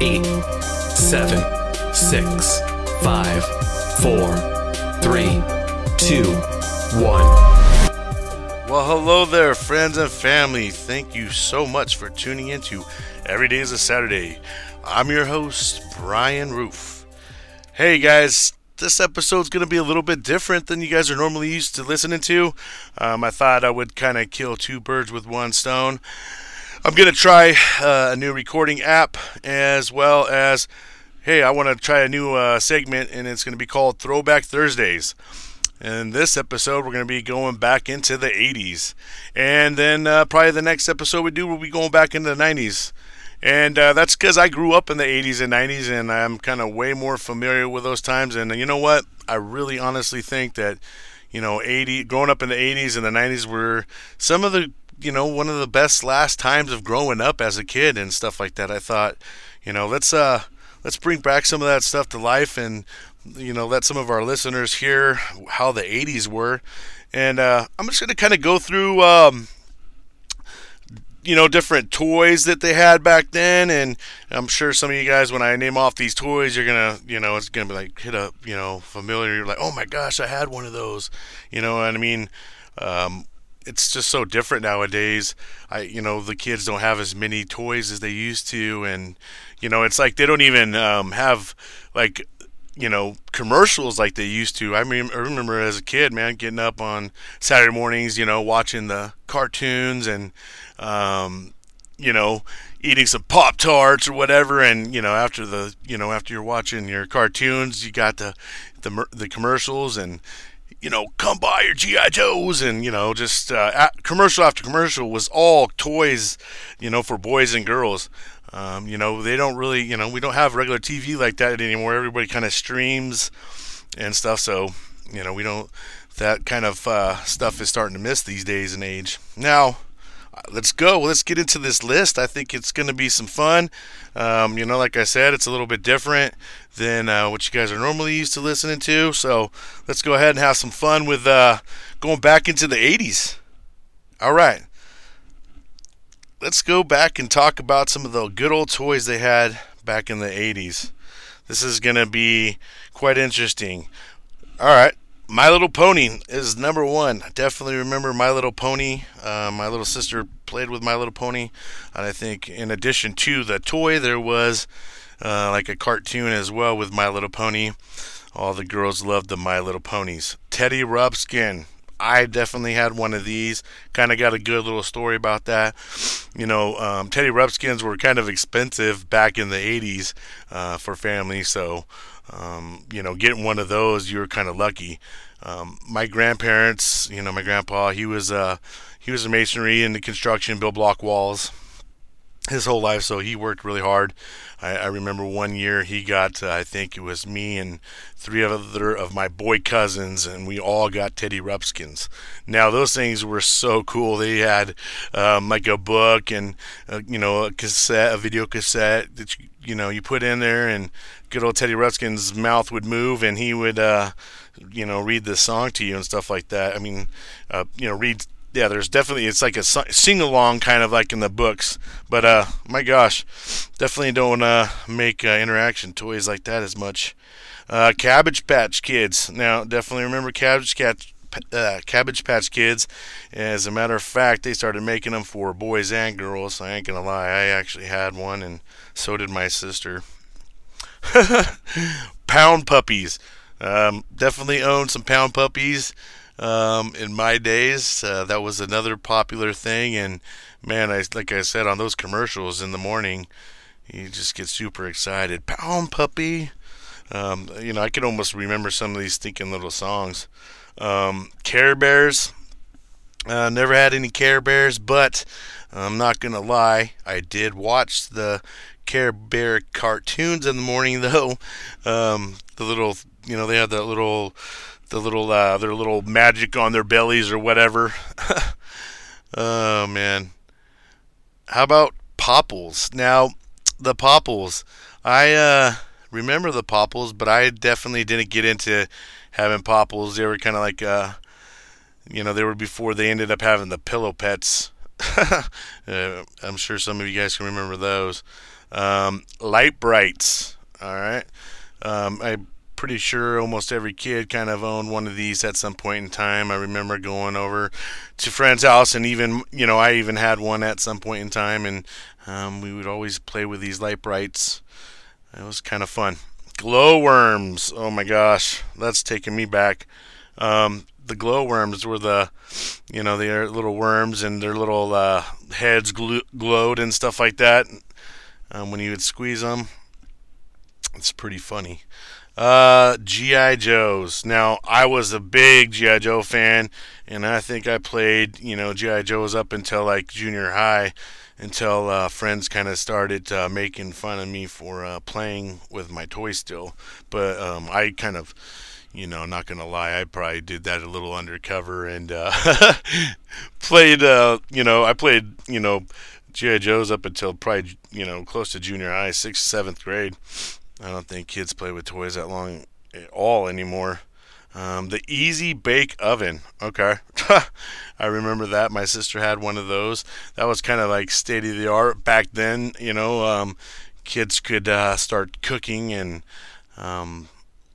eight, seven, six, five, four, three, two, one. Well, hello there, friends and family. Thank you so much for tuning in to Every Day is a Saturday. I'm your host, Brian Roof. Hey, guys, this episode's going to be a little bit different than you guys are normally used to listening to. Um, I thought I would kind of kill two birds with one stone. I'm going to try uh, a new recording app as well as, hey, I want to try a new uh, segment, and it's going to be called Throwback Thursdays. In this episode, we're going to be going back into the 80s. And then uh, probably the next episode we do we'll be going back into the 90s. And uh, that's because I grew up in the 80s and 90s, and I'm kind of way more familiar with those times. And you know what? I really honestly think that, you know, 80, growing up in the 80s and the 90s were some of the, you know, one of the best last times of growing up as a kid and stuff like that. I thought, you know, let's uh, let's bring back some of that stuff to life and you know let some of our listeners hear how the 80s were. And uh, i'm just to kind of go through um, you know different toys that they had back then. And i'm sure some of you guys when i name off these toys you're gonna you know it's gonna be like hit up you know familiar you're like oh my gosh i had one of those. You know what i mean? Um, it's just so different nowadays i you know the kids don't have as many toys as they used to and you know it's like they don't even um, have like you know commercials like they used to. I mean, I remember as a kid, man, getting up on Saturday mornings, you know, watching the cartoons and um, you know eating some pop tarts or whatever and you know after the you know after you're watching your cartoons you got the the, the commercials and you know come buy your gi joes and you know just uh, commercial after commercial was all toys you know for boys and girls um, you know, they don't really, you know, we don't have regular TV like that anymore. Everybody kind of streams and stuff. So, you know, we don't, that kind of uh, stuff is starting to miss these days and age. Now, let's go. Let's get into this list. I think it's going to be some fun. Um, you know, like I said, it's a little bit different than uh, what you guys are normally used to listening to. So let's go ahead and have some fun with uh, going back into the 80s. All right let's go back and talk about some of the good old toys they had back in the 80s. This is going to be quite interesting. All right. My Little Pony is number one. I definitely remember My Little Pony. Uh, my little sister played with My Little Pony. And I think, in addition to the toy, there was uh, like a cartoon as well with My Little Pony. All the girls loved the My Little Ponies. Teddy Ruxpin. I definitely had one of these. Kind of got a good little story about that. You know, um, Teddy Ruxpins were kind of expensive back in the 80s uh, for families, so um, you know, getting one of those, you were kind of lucky. Um, my grandparents, you know, my grandpa, he was uh, he was in masonry the construction, build block walls his whole life, so he worked really hard. I, I remember one year he got, uh, I think it was me and three other of my boy cousins, and we all got Teddy Ruxpins. Now those things were so cool. They had um, like a book and uh, you know a cassette, a video cassette that you, you know you put in there, and good old Teddy Ruxpin's mouth would move, and he would. Uh, you know, read the song to you and stuff like that. I mean, uh, you know, read yeah, there's definitely it's like a sing along kind of like in the books. But uh, my gosh, definitely don't uh, make uh, interaction toys like that as much. Uh, Cabbage Patch Kids. Now, definitely remember Cabbage Patch. Uh, Cabbage Patch Kids. As a matter of fact, they started making them for boys and girls. I ain't gonna lie, I actually had one, and so did my sister. pound puppies. Um, definitely owned some pound puppies um, in my days. Uh, that was another popular thing, and man, I like I said on those commercials in the morning, you just get super excited. Pound puppy. Um, you know, I can almost remember some of these stinking little songs. Um, Care Bears. Uh, never had any Care Bears, but I'm not gonna lie, I did watch the Care Bear cartoons in the morning though. Um, the little, you know, they had that little the little uh, their little magic on their bellies or whatever. oh man. How about Popples? Now, the Popples. I uh, remember the Popples, but I definitely didn't get into having Popples. They were kind of like uh, you know, they were before they ended up having the pillow pets. uh, I'm sure some of you guys can remember those. Um, Lite-Brites. All right. Um, I'm pretty sure almost every kid kind of owned one of these at some point in time. I remember going over to friend's house, and even you know I even had one at some point in time, and um, we would always play with these Lite-Brites. It was kind of fun. Glowworms. Oh my gosh, that's taking me back. Um, the glowworms were the, you know, the little worms and their little uh, heads gl- glowed and stuff like that. Um, when you would squeeze them, it's pretty funny. Uh, GI Joes. Now I was a big GI Joe fan, and I think I played, you know, GI Joes up until like junior high until uh, friends kind of started uh, making fun of me for uh, playing with my toy still. But um, I kind of, you know, not gonna lie, I probably did that a little undercover and uh, played. Uh, you know, I played. You know, GI Joes up until probably you know close to junior high, sixth, seventh grade. I don't think kids play with toys that long at all anymore. Um, the Easy Bake Oven. Okay. I remember that. My sister had one of those. That was kind of like state of the art back then. You know, um, kids could uh, start cooking and um,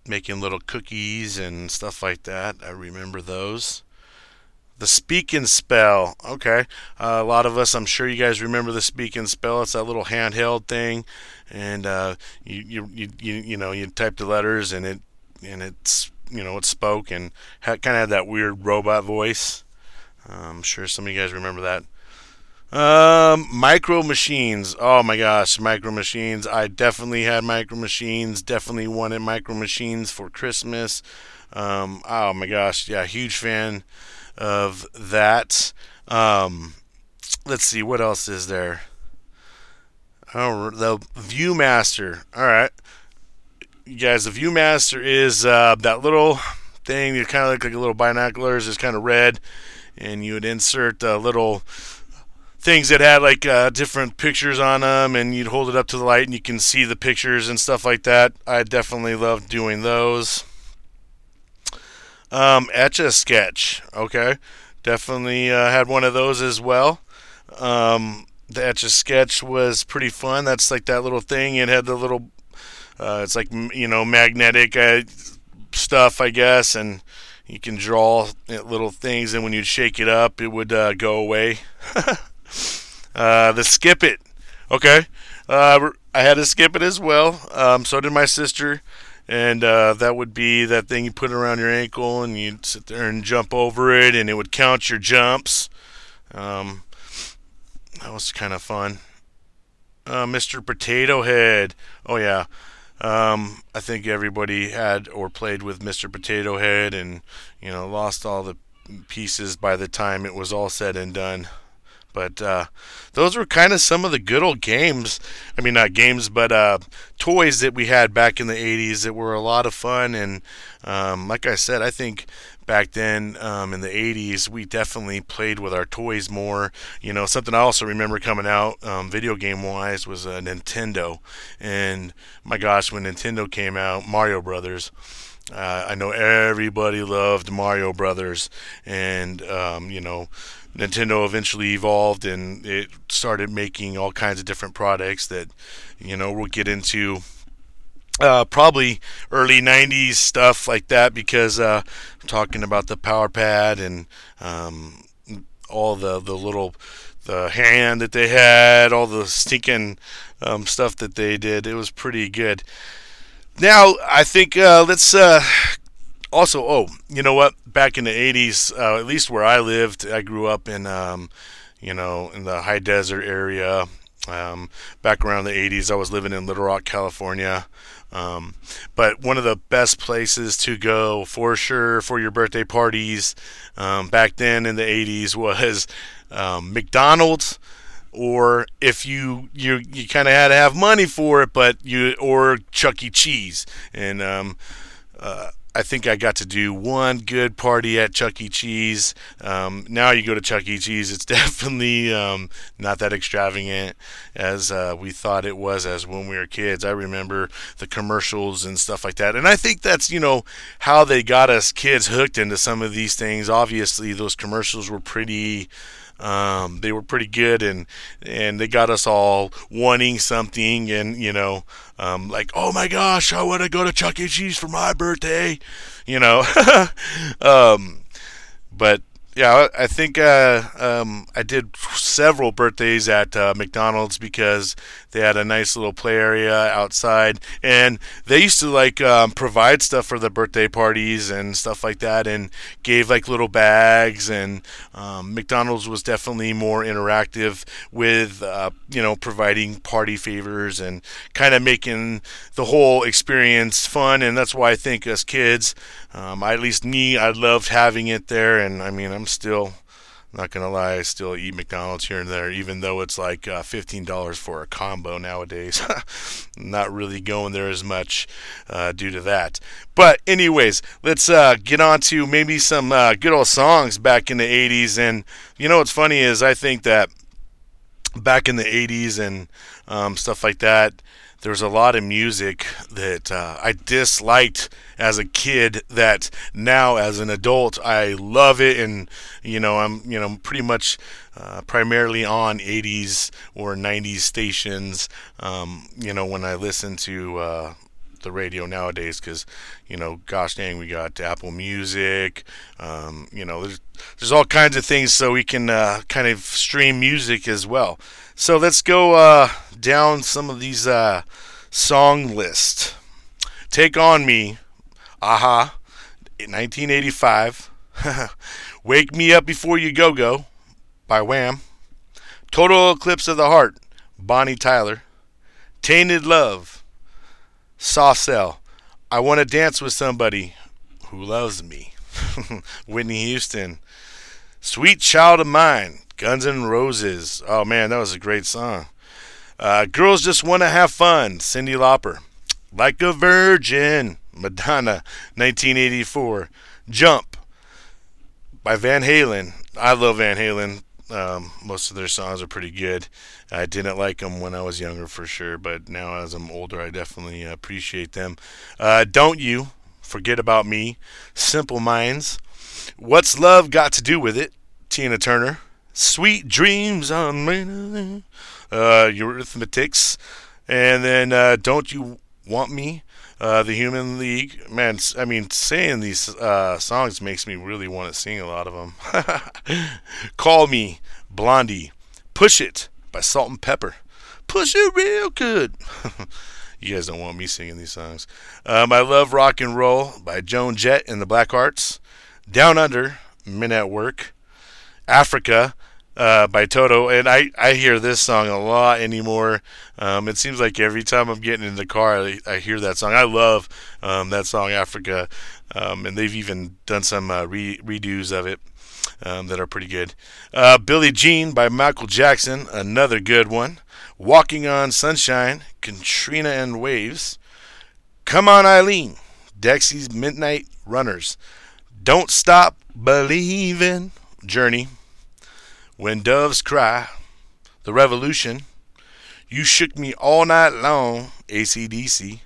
making little cookies and stuff like that. I remember those. The Speak and Spell. Okay. Uh, a lot of us, I'm sure you guys remember the Speak and Spell. It's that little handheld thing. And uh, you, you, you, you, know, you type the letters and it, and it's you know, it spoke and had, kind of had that weird robot voice. I'm sure some of you guys remember that. Um, micro machines. Oh my gosh, micro machines. I definitely had micro machines. Definitely wanted micro machines for Christmas. Um, oh my gosh, yeah, huge fan of that. Um, let's see, what else is there? Oh, the ViewMaster. All right you guys, the ViewMaster is uh, that little thing that kind of look like a little binoculars. It's kind of red, and you would insert uh, little things that had like uh, different pictures on them, and you'd hold it up to the light, and you can see the pictures and stuff like that. I definitely love doing those. Um, Etch a Sketch, okay, definitely uh, had one of those as well. Um, the Etch a Sketch was pretty fun. That's like that little thing. It had the little uh, it's like you know magnetic uh, stuff, I guess, and you can draw little things, and when you shake it up, it would uh, go away. uh, the skip it, okay. Uh, I had to skip it as well. Um, so did my sister, and uh, that would be that thing you put around your ankle, and you'd sit there and jump over it, and it would count your jumps. Um, that was kind of fun. Uh, Mr. Potato Head. Oh yeah. Um, I think everybody had or played with Mr. Potato Head and, you know, lost all the pieces by the time it was all said and done. But uh, those were kind of some of the good old games. I mean, not games, but uh, toys that we had back in the 80s that were a lot of fun. And um, like I said, I think back then um, in the 80s, we definitely played with our toys more. You know, something I also remember coming out um, video game wise was a Nintendo. And my gosh, when Nintendo came out, Mario Brothers. Uh, I know everybody loved Mario Brothers, and um, you know, Nintendo eventually evolved and it started making all kinds of different products that, you know, we'll get into uh, probably early 90s stuff like that because uh, I'm talking about the power pad and um, all the, the little the hand that they had all the stinking um, stuff that they did. It was pretty good. Now i think uh, let's uh, also oh you know what? Back in the 80s uh, at least where i lived i grew up in um, you know in the high desert area. Um, back around the 80s i was living in Littlerock california um, but one of the best places to go for sure for your birthday parties um, back then in the 80s was um, McDonald's or if you you you kind of had to have money for it, but you or Chuck E. Cheese and um, uh, I think I got to do one good party at Chuck E. Cheese. Um, now you go to Chuck E. Cheese, it's definitely um, not that extravagant as uh, we thought it was as when we were kids. I remember the commercials and stuff like that. And I think that's, you know, how they got us kids hooked into some of these things. Obviously, those commercials were pretty Um, they were pretty good, and and they got us all wanting something, and you know, um, like oh my gosh, I want to go to Chuck E. Cheese for my birthday, you know. um, but yeah, I think uh, um, I did several birthdays at uh, McDonald's because they had a nice little play area outside, and they used to like um, provide stuff for the birthday parties and stuff like that, and gave like little bags. And um, McDonald's was definitely more interactive with uh, you know providing party favors and kind of making the whole experience fun. And that's why I think as kids, um, at least me, I loved having it there. And I mean, I'm still not gonna lie, I still eat McDonald's here and there, even though it's like uh, fifteen dollars for a combo nowadays. not really going there as much uh, due to that. But anyways, let's uh, get on to maybe some uh, good old songs back in the '80s. And you know what's funny is I think that back in the '80s and um, stuff like that, there was a lot of music that uh, I disliked as a kid that now as an adult I love it. And you know I'm you know pretty much uh, primarily on 80s or 90s stations. Um, you know when I listen to uh, the radio nowadays because you know gosh dang we got apple music um, you know there's, there's all kinds of things so we can uh, kind of stream music as well. So let's go uh, down some of these uh, song lists take on me aha 1985 wake me up before you go go by wham total eclipse of the heart bonnie tyler tainted love Soft Cell. I want to dance with somebody who loves me. Whitney Houston. Sweet Child of Mine. Guns N' Roses. Oh man, that was a great song. Uh, Girls Just Want to Have Fun. Cyndi Lauper. Like a Virgin. Madonna. 1984. Jump by Van Halen. I love Van Halen. Um, most of their songs are pretty good. I didn't like them when I was younger for sure, but now as I'm older, I definitely appreciate them. Uh, Don't You Forget About Me, Simple Minds, What's Love Got to Do with It, Tina Turner, Sweet Dreams on Me, uh, Eurythmics, and then uh, Don't You Want Me, uh, the Human League. Man, I mean, saying these uh, songs makes me really want to sing a lot of them. Call Me, Blondie, Push It by Salt-N-Pepa. Push it real good. you guys don't want me singing these songs. Um, I love Rock and Roll by Joan Jett and the Black Blackhearts. Down Under, Men at Work. Africa uh, by Toto, and I, I hear this song a lot anymore. Um, it seems like every time I'm getting in the car, I, I hear that song. I love um, that song, Africa, um, and they've even done some uh, re- redos of it um, that are pretty good. Uh, Billie Jean by Michael Jackson, another good one. Walking on Sunshine, Katrina and Waves. Come on, Eileen, Dexy's Midnight Runners. Don't Stop Believing, Journey. When Doves Cry, The Revolution, You Shook Me All Night Long, ACDC,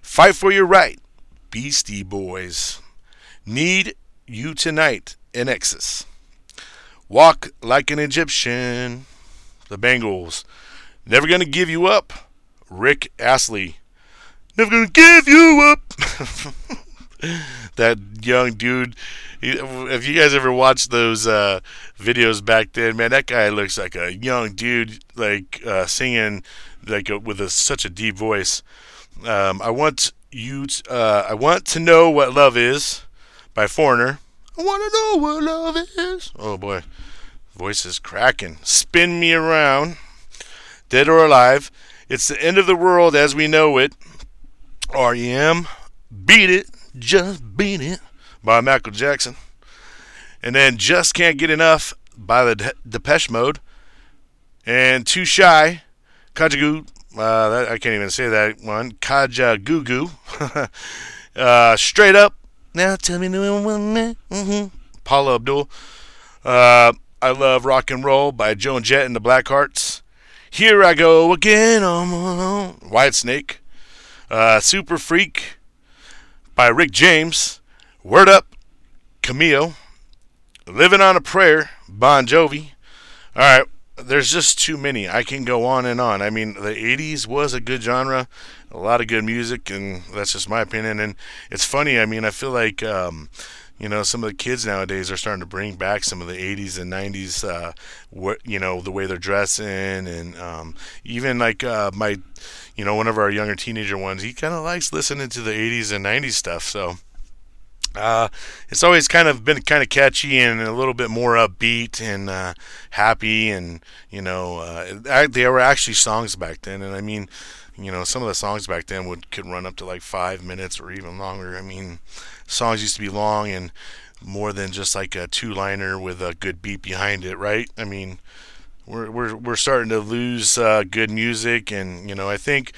Fight for Your Right, Beastie Boys, Need You Tonight, INXS, Walk Like an Egyptian, The Bangles, Never Gonna Give You Up, Rick Astley, Never Gonna Give You Up. that young dude. If you guys ever watched those uh, videos back then, man, that guy looks like a young dude, like uh, singing like a, with a, such a deep voice. Um, I want you. To, uh, I want to know what love is by Foreigner. I want to know what love is. Oh boy, voice is cracking. Spin me around, dead or alive. It's the end of the world as we know it. REM, beat it. Just Beat It by Michael Jackson. And then Just Can't Get Enough by the De- Depeche Mode. And Too Shy, Kajagu, uh, that, I can't even say that one. Kajagoogoo. uh, straight Up. Now tell me, mm-hmm. Paula Abdul. Uh, I Love Rock and Roll by Joan Jett and the Blackhearts. Here I Go Again on Whitesnake. Uh, Super Freak by Rick James, Word Up, Cameo, Living on a Prayer, Bon Jovi, All right, there's just too many. I can go on and on. I mean, the 80s was a good genre, a lot of good music, and that's just my opinion. And it's funny, I mean, I feel like. Um, you know, some of the kids nowadays are starting to bring back some of the 80s and 90s, uh, what you know, the way they're dressing, and um, even like uh, my, you know, one of our younger teenager ones, he kind of likes listening to the 80s and 90s stuff. So uh, it's always kind of been kind of catchy and a little bit more upbeat and uh, happy, and you know, uh, they were actually songs back then. And I mean, you know, some of the songs back then would could run up to like five minutes or even longer. I mean, songs used to be long and more than just like a two-liner with a good beat behind it, right? I mean, we're we're we're starting to lose uh, good music, and you know I think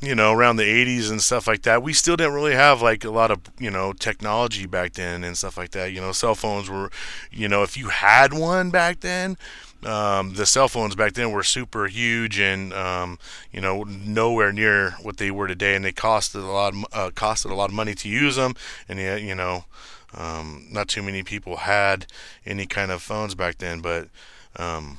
you know around the 80s and stuff like that, we still didn't really have like a lot of you know technology back then and stuff like that. You know, cell phones were, you know, if you had one back then. Um, the cell phones back then were super huge and um, you know nowhere near what they were today, and they costed a lot of, uh, costed a lot of money to use them, and you know um, not too many people had any kind of phones back then, but um,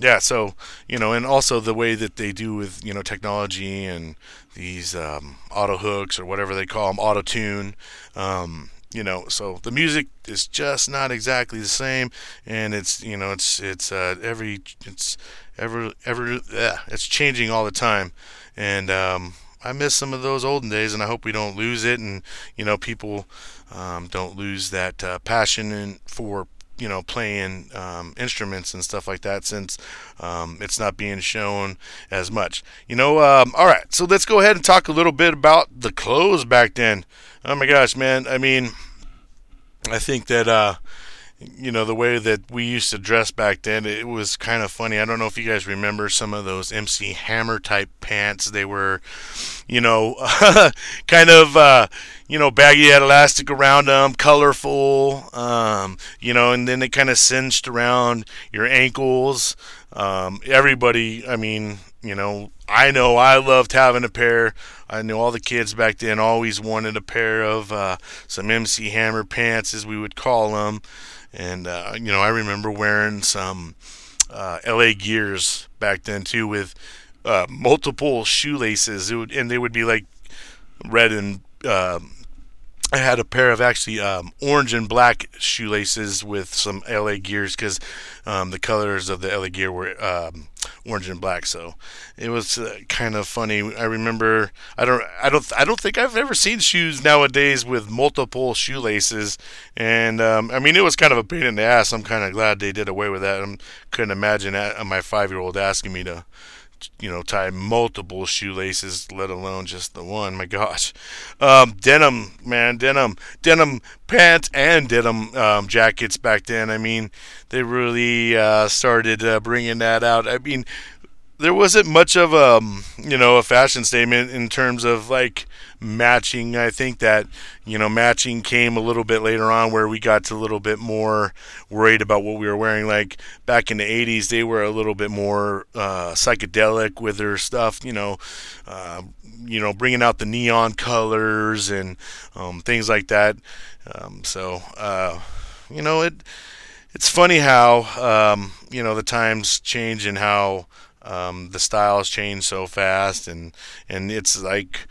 yeah, so you know, and also the way that they do with you know technology and these um, auto hooks or whatever they call them, auto tune. Um, you know, so the music is just not exactly the same, and it's you know it's it's uh, every it's ever ever yeah, it's changing all the time, and um, I miss some of those olden days, and I hope we don't lose it, and you know people um, don't lose that uh, passion and for you know playing um, instruments and stuff like that since um, it's not being shown as much. You know um, all right so let's go ahead and talk a little bit about the clothes back then. Oh my gosh man. I mean i think that uh, you know the way that we used to dress back then it was kind of funny. I don't know if you guys remember some of those mc hammer type pants. They were you know kind of uh, you know baggy had elastic around them colorful um, you know and then they kind of cinched around your ankles. Um, everybody i mean you know i know i loved having a pair. I know all the kids back then always wanted a pair of uh, some mc hammer pants as we would call them and uh, you know, I remember wearing some uh, LA Gears back then too, with uh, multiple shoelaces. Would, and they would be like red and um, I had a pair of actually um, orange and black shoelaces with some LA gears because um, the colors of the LA gear were um, orange and black. So it was uh, kind of funny. I remember I don't I don't I don't think I've ever seen shoes nowadays with multiple shoelaces, and um, I mean it was kind of a pain in the ass. I'm kind of glad they did away with that. I couldn't imagine my five year old asking me to you know, tie multiple shoelaces, let alone just the one. My gosh. Um, denim, man, denim, denim pants and denim um, jackets back then. I mean, they really uh, started uh, bringing that out. I mean, there wasn't much of a um, you know a fashion statement in terms of like matching. I think that you know matching came a little bit later on where we got to a little bit more worried about what we were wearing. Like back in the '80s, they were a little bit more uh, psychedelic with their stuff. You know. Uh, you know, bringing out the neon colors and um, things like that. Um, so, uh, you know, it it's funny how um, you know the times change and how um, the styles change so fast, and and it's like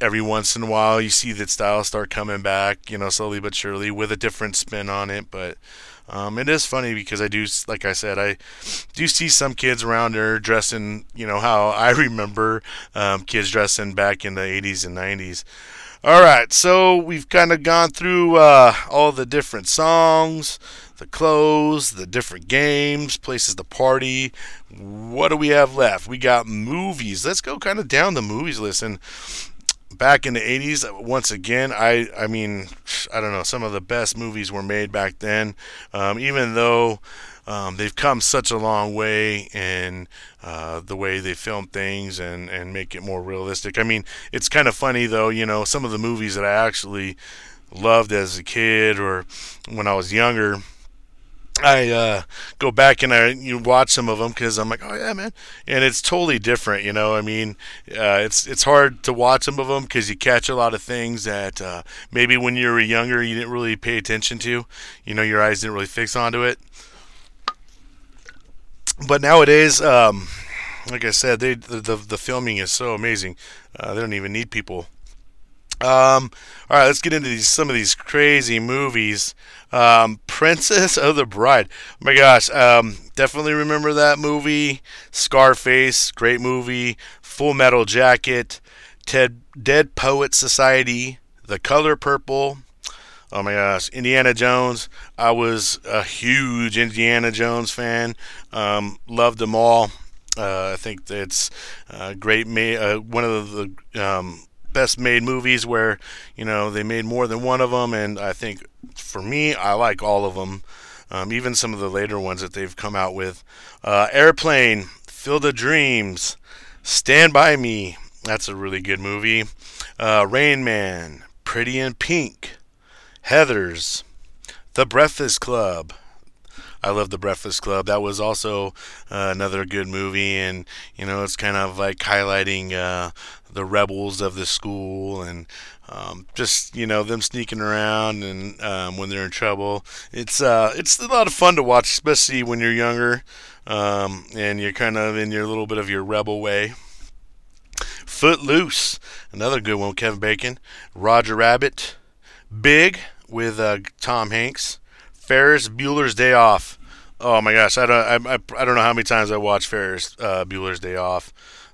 every once in a while you see that styles start coming back, you know, slowly but surely with a different spin on it. But um, it is funny because I do, like I said, I do see some kids around there dressing, you know, how I remember um, kids dressing back in the 80s and 90s. All right, so we've kind of gone through uh, all the different songs, the clothes, the different games, places to party. What do we have left? We got movies. Let's go kind of down the movies list. And back in the 80s, once again, I, I mean, I don't know, some of the best movies were made back then. Um, even though um, they've come such a long way in uh, the way they film things and, and make it more realistic. I mean, it's kind of funny though, you know, some of the movies that I actually loved as a kid or when I was younger. I uh, go back and I you watch some of them because I'm like, oh yeah, man, and it's totally different. You know, I mean, uh, it's it's hard to watch some of them because you catch a lot of things that uh, maybe when you were younger you didn't really pay attention to. You know, your eyes didn't really fix onto it. But nowadays, um, like I said, they the, the, the filming is so amazing. Uh, they don't even need people. Um, all right, let's get into these, some of these crazy movies. Um, Princess of the Bride. Oh my gosh, um, definitely remember that movie. Scarface, great movie. Full Metal Jacket. Ted, Dead Poet Society. The Color Purple. Oh my gosh, Indiana Jones. I was a huge Indiana Jones fan. Um, loved them all. Uh, I think it's uh, great. Ma- uh, one of the um, best made movies where you know they made more than one of them, and I think for me, I like all of them. Um, even some of the later ones that they've come out with. Uh, Airplane, Field of Dreams, Stand by Me. That's a really good movie. Uh, Rain Man, Pretty in Pink. Heathers, The Breakfast Club. I love The Breakfast Club. That was also uh, another good movie, and you know it's kind of like highlighting uh, the rebels of the school and um, just you know them sneaking around and um, when they're in trouble. It's uh, it's a lot of fun to watch, especially when you're younger um, and you're kind of in your little bit of your rebel way. Footloose, another good one. Kevin Bacon, Roger Rabbit. Big with uh, Tom Hanks. Ferris Bueller's Day Off. Oh my gosh, I don't I, I, I don't know how many times I watched Ferris uh, Bueller's Day Off.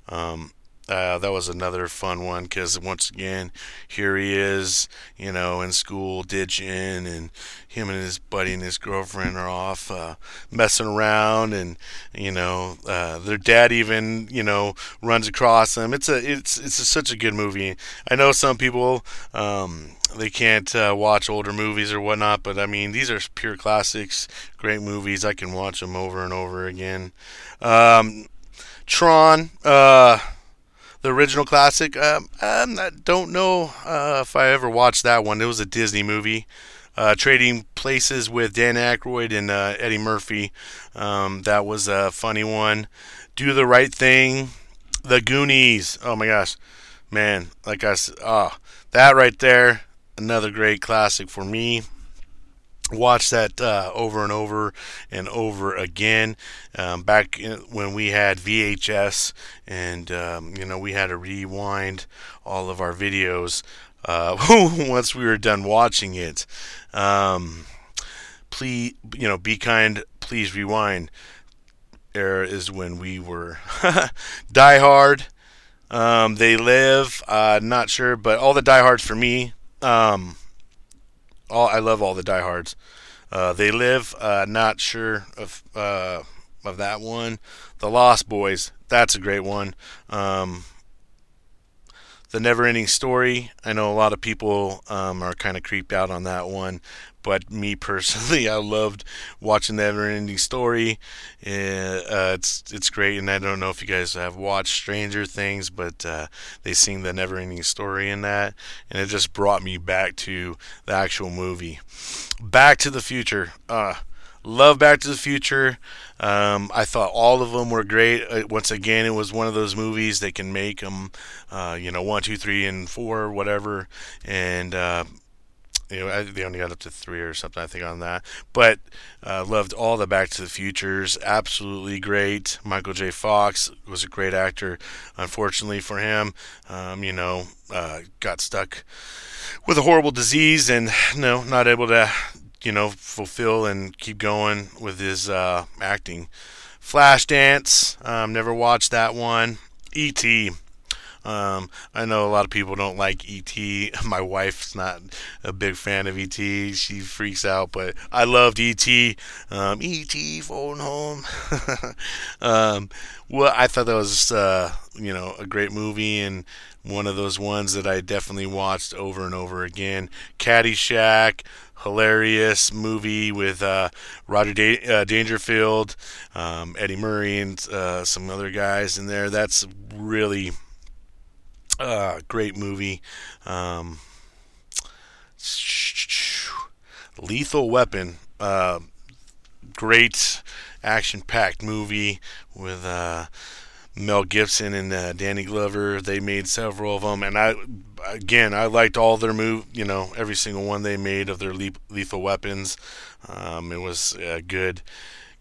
Um, uh, that was another fun one because once again, here he is, you know, in school ditching, and him and his buddy and his girlfriend are off uh, messing around, and you know, uh, their dad even, you know, runs across them. It's a, it's, it's a, such a good movie. I know some people, um, they can't uh, watch older movies or whatnot, but I mean, these are pure classics, great movies. I can watch them over and over again. Um, Tron. Uh, the original classic. Um, I don't know uh, if I ever watched that one. It was a Disney movie. Uh, trading places with Dan Aykroyd and uh, Eddie Murphy. Um, that was a funny one. Do the right thing. The Goonies. Oh my gosh, man! Like I said, oh, that right there, another great classic for me watch that uh, over and over and over again. Um, back in, when we had VHS, and um, you know we had to rewind all of our videos uh, once we were done watching it. Um, please, you know, be kind. Please rewind. Era is when we were Die Hard. Um, they live. Uh, not sure, but all the Die Hards for me. All I love all the diehards. Uh, they live. Uh, not sure of uh, of that one. The Lost Boys. That's a great one. Um, the Never Ending Story. I know a lot of people um, are kind of creeped out on that one, but me personally, I loved watching the Never Ending Story. Uh, it's it's great, and I don't know if you guys have watched Stranger Things, but uh, they sing the Never Ending Story in that, and it just brought me back to the actual movie. Back to the Future. Uh, love Back to the Future. Um, I thought all of them were great. Uh, once again, it was one of those movies that can make them, uh, you know, one, two, three, and four, whatever. And uh, you know, I, they only got up to three or something, I think, on that. But uh, loved all the Back to the Futures. Absolutely great. Michael J. Fox was a great actor. Unfortunately for him, um, you know, uh, got stuck with a horrible disease and no, not able to you know, fulfill and keep going with his uh, acting. Flashdance, um, never watched that one. E.T. Um, I know a lot of people don't like E.T. My wife's not a big fan of E.T. She freaks out, but I loved E.T. Um, E.T. phone home. um, well, I thought that was, uh, you know, a great movie and one of those ones that I definitely watched over and over again. Caddyshack, hilarious movie with uh, Roger da- uh, Dangerfield, um, Eddie Murray, and uh, some other guys in there. That's really uh, great movie. Um, Lethal Weapon, uh, great action-packed movie with uh, Mel Gibson and Danny Glover. They made several of them, and I again I liked all their move. You know, every single one they made of their le- lethal weapons. Um, it was a good,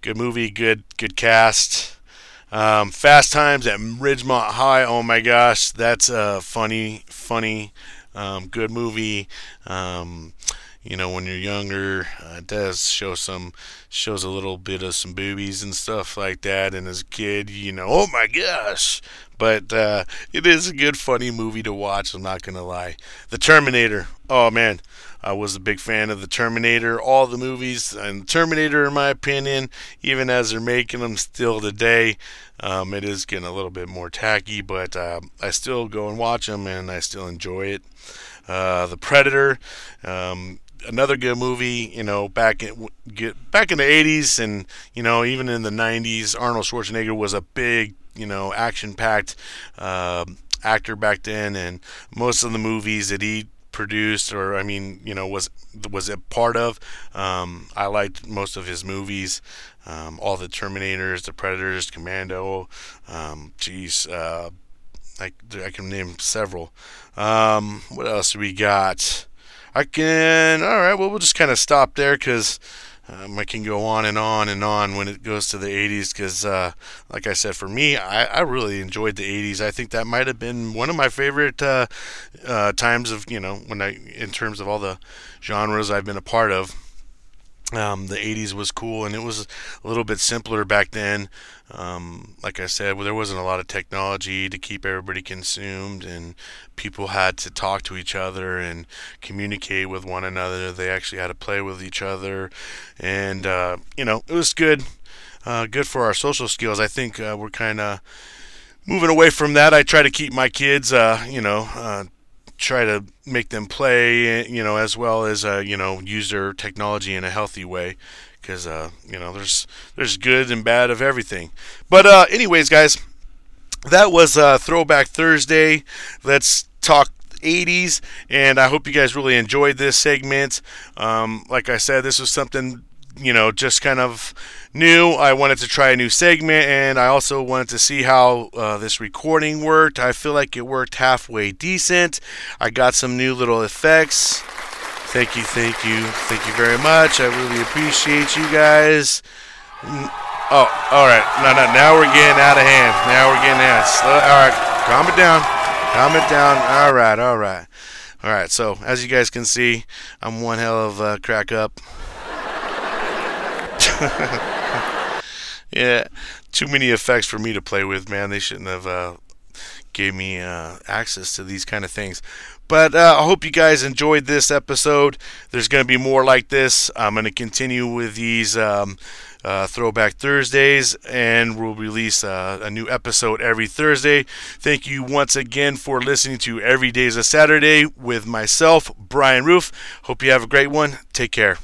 good movie, good good cast. Um, Fast Times at Ridgemont High. Oh my gosh, that's a funny, funny, um, good movie. Um, you know, when you're younger, uh, it does show some shows a little bit of some boobies and stuff like that. And as a kid, you know, oh my gosh! But uh, it is a good, funny movie to watch. I'm not gonna lie. The Terminator. Oh man, I was a big fan of the Terminator, all the movies, and the Terminator, in my opinion, even as they're making them still today, um, it is getting a little bit more tacky, but uh, I still go and watch them, and I still enjoy it. Uh, the Predator, um, another good movie. You know, back in get back in the '80s, and you know, even in the '90s, Arnold Schwarzenegger was a big, you know, action-packed uh, actor back then, and most of the movies that he produced or I mean you know was was a part of um, I liked most of his movies. Um, all the Terminators the Predators Commando um, geez uh, I, I can name several. Um, what else we got I can all right well we'll just kind of stop there because um, I can go on and on and on when it goes to the 80s because, uh, like I said, for me, I, I, really enjoyed the 80s. I think that might have been one of my favorite uh, uh, times of, you know, when I, in terms of all the genres I've been a part of. Um, the 80s was cool and it was a little bit simpler back then. Um, like I said, well, there wasn't a lot of technology to keep everybody consumed, and people had to talk to each other and communicate with one another. They actually had to play with each other, and uh, you know, it was good, uh, good for our social skills. I think uh, we're kind of moving away from that. I try to keep my kids, uh, you know, uh, try to make them play, you know, as well as uh, you know use their technology in a healthy way, because uh, you know there's there's good and bad of everything. But uh, anyways, guys, that was uh, Throwback Thursday. Let's talk 80s, and I hope you guys really enjoyed this segment. Um, like I said, this was something you know just kind of new. I wanted to try a new segment, and I also wanted to see how uh, this recording worked. I feel like it worked halfway decent. I got some new little effects. Thank you, thank you, thank you very much. I really appreciate you guys. Oh, all right. No, no. Now we're getting out of hand. Now we're getting out. Slow, all right. Calm it down. Calm it down. All right. All right. All right. So as you guys can see, I'm one hell of a crack up. yeah, too many effects for me to play with, man. They shouldn't have uh, gave me uh, access to these kind of things. But uh, I hope you guys enjoyed this episode. There's going to be more like this. I'm going to continue with these um, uh, Throwback Thursdays, and we'll release uh, a new episode every Thursday. Thank you once again for listening to Every Day is a Saturday with myself, Brian Roof. Hope you have a great one. Take care.